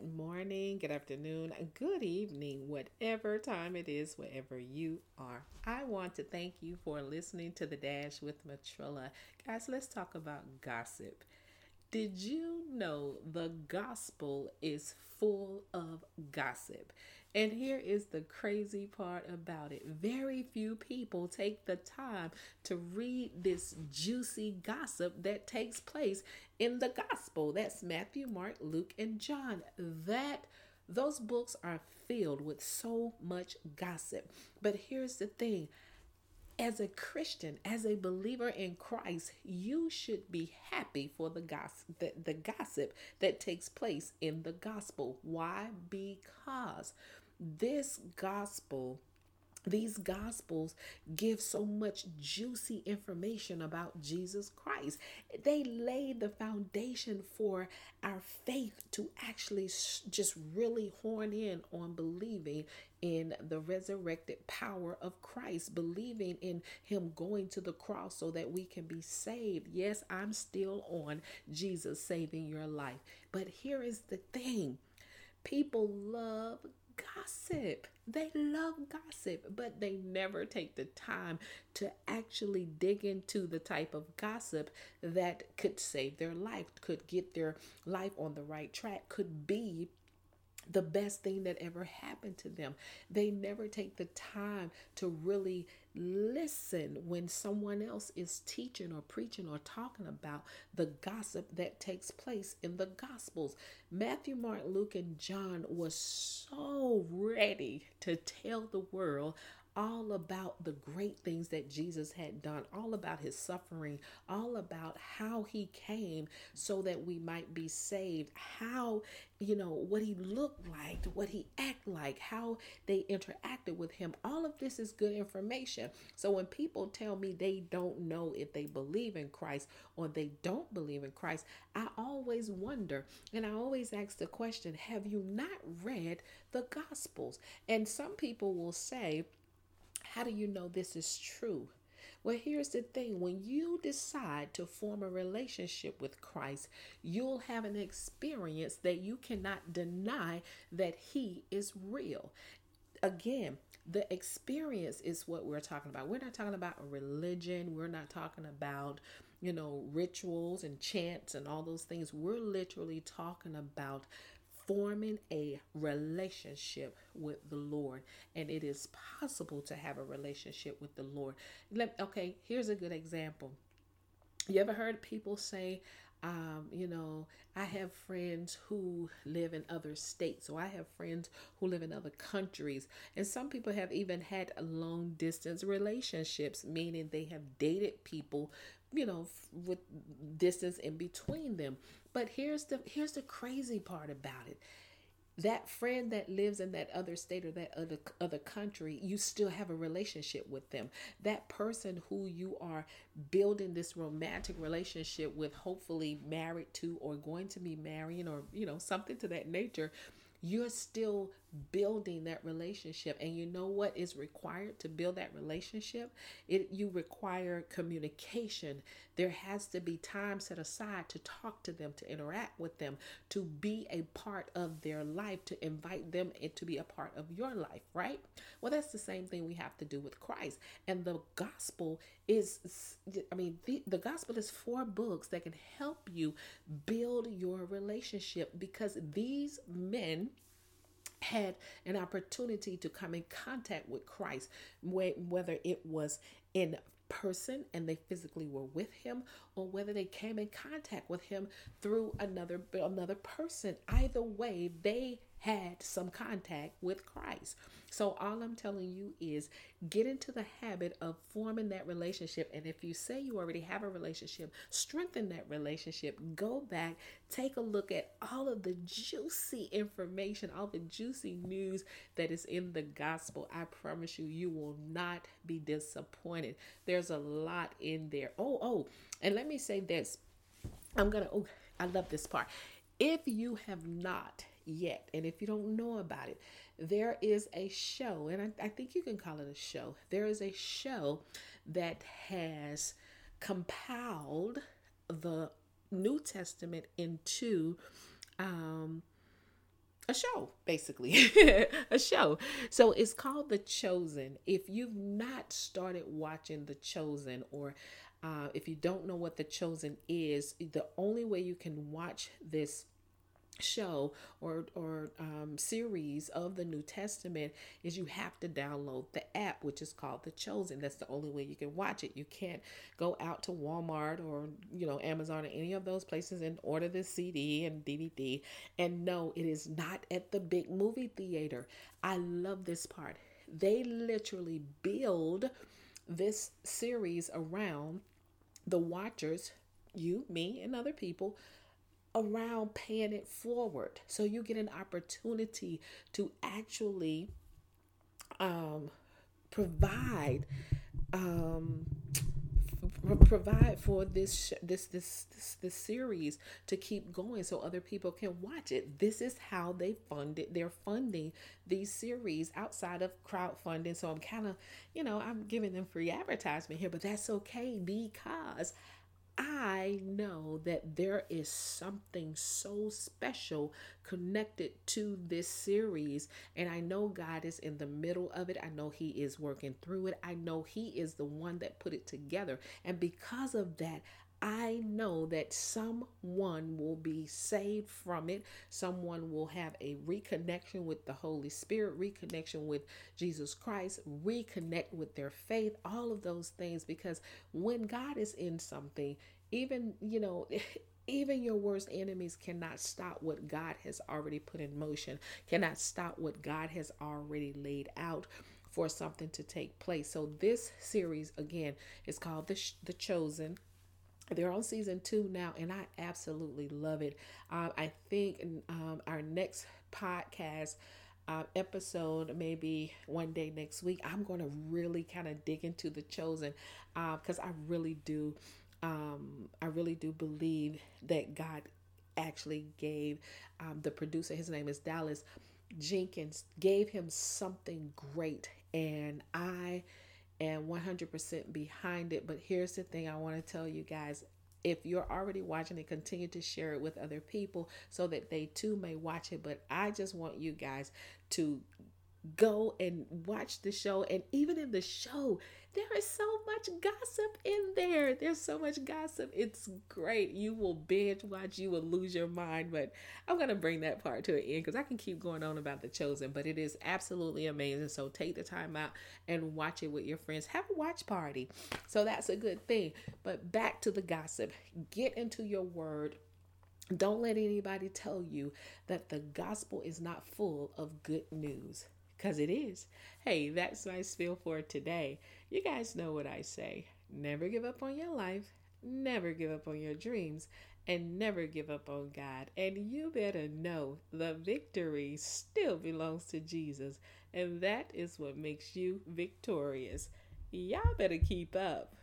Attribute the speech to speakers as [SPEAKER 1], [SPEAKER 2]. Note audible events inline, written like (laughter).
[SPEAKER 1] Good morning, good afternoon, good evening, whatever time it is, wherever you are. I want to thank you for listening to the Dash with Matrilla. Guys, let's talk about gossip. Did you know the gospel is full of gossip? And here is the crazy part about it very few people take the time to read this juicy gossip that takes place in the gospel. That's Matthew, Mark, Luke, and John. That those books are filled with so much gossip. But here's the thing as a Christian, as a believer in Christ, you should be happy for the gossip, the, the gossip that takes place in the gospel. Why? Because this gospel these gospels give so much juicy information about Jesus Christ. They lay the foundation for our faith to actually just really horn in on believing in the resurrected power of Christ, believing in Him going to the cross so that we can be saved. Yes, I'm still on Jesus saving your life. But here is the thing people love gossip. They love gossip, but they never take the time to actually dig into the type of gossip that could save their life, could get their life on the right track, could be the best thing that ever happened to them. They never take the time to really listen when someone else is teaching or preaching or talking about the gossip that takes place in the Gospels. Matthew, Mark, Luke, and John was so ready to tell the world all about the great things that Jesus had done, all about his suffering, all about how he came so that we might be saved, how, you know, what he looked like, what he acted like, how they interacted with him. All of this is good information. So when people tell me they don't know if they believe in Christ or they don't believe in Christ, I always wonder and I always ask the question, have you not read the Gospels? And some people will say, how do you know this is true? Well, here's the thing when you decide to form a relationship with Christ, you'll have an experience that you cannot deny that He is real. Again, the experience is what we're talking about. We're not talking about a religion, we're not talking about you know, rituals and chants and all those things. We're literally talking about forming a relationship with the Lord. And it is possible to have a relationship with the Lord. Let, okay, here's a good example. You ever heard people say, um, you know, I have friends who live in other states, or I have friends who live in other countries. And some people have even had long distance relationships, meaning they have dated people, you know, with distance in between them. But here's the here's the crazy part about it that friend that lives in that other state or that other other country you still have a relationship with them. That person who you are building this romantic relationship with hopefully married to or going to be marrying or you know something to that nature you're still building that relationship. And you know what is required to build that relationship? It you require communication. There has to be time set aside to talk to them to interact with them to be a part of their life to invite them to be a part of your life right? Well that's the same thing we have to do with christ. And the gospel is i mean the, the gospel is four books that can help you build your relationship because these men had an opportunity to come in contact with Christ, whether it was in person and they physically were with him or whether they came in contact with him through another another person. Either way they had some contact with Christ. So all I'm telling you is get into the habit of forming that relationship and if you say you already have a relationship, strengthen that relationship. Go back, take a look at all of the juicy information, all the juicy news that is in the gospel. I promise you you will not be disappointed. There's a lot in there. Oh, oh, and let me say this. I'm going to oh, I love this part. If you have not yet. And if you don't know about it, there is a show, and I, I think you can call it a show. There is a show that has compiled the New Testament into um, a show, basically, (laughs) a show. So it's called The Chosen. If you've not started watching The Chosen, or uh, if you don't know what The Chosen is, the only way you can watch this show or or um, series of the New Testament is you have to download the app which is called The Chosen. That's the only way you can watch it. You can't go out to Walmart or you know Amazon or any of those places and order the CD and DVD. And no, it is not at the big movie theater. I love this part. They literally build this series around the watchers, you, me, and other people around paying it forward. So you get an opportunity to actually um, provide um, provide for this this this this this series to keep going so other people can watch it this is how they fund it they're funding these series outside of crowdfunding so i'm kind of you know i'm giving them free advertisement here but that's okay because I know that there is something so special connected to this series. And I know God is in the middle of it. I know He is working through it. I know He is the one that put it together. And because of that, I know that someone will be saved from it. Someone will have a reconnection with the Holy Spirit, reconnection with Jesus Christ, reconnect with their faith, all of those things. Because when God is in something, even, you know, (laughs) even your worst enemies cannot stop what God has already put in motion, cannot stop what God has already laid out for something to take place. So this series again is called the the chosen they're on season two now, and I absolutely love it. Um, I think um, our next podcast uh, episode, maybe one day next week, I'm going to really kind of dig into the chosen because uh, I really do. Um, I really do believe that God actually gave um, the producer, his name is Dallas Jenkins, gave him something great. And I 100% behind it. But here's the thing I want to tell you guys if you're already watching it, continue to share it with other people so that they too may watch it. But I just want you guys to go and watch the show. And even in the show, there is so much gossip in there. There's so much gossip. It's great. You will binge watch, you will lose your mind. But I'm going to bring that part to an end because I can keep going on about The Chosen, but it is absolutely amazing. So take the time out and watch it with your friends. Have a watch party. So that's a good thing. But back to the gossip. Get into your word. Don't let anybody tell you that the gospel is not full of good news because it is. Hey, that's my spiel for today. You guys know what I say never give up on your life, never give up on your dreams, and never give up on God. And you better know the victory still belongs to Jesus, and that is what makes you victorious. Y'all better keep up.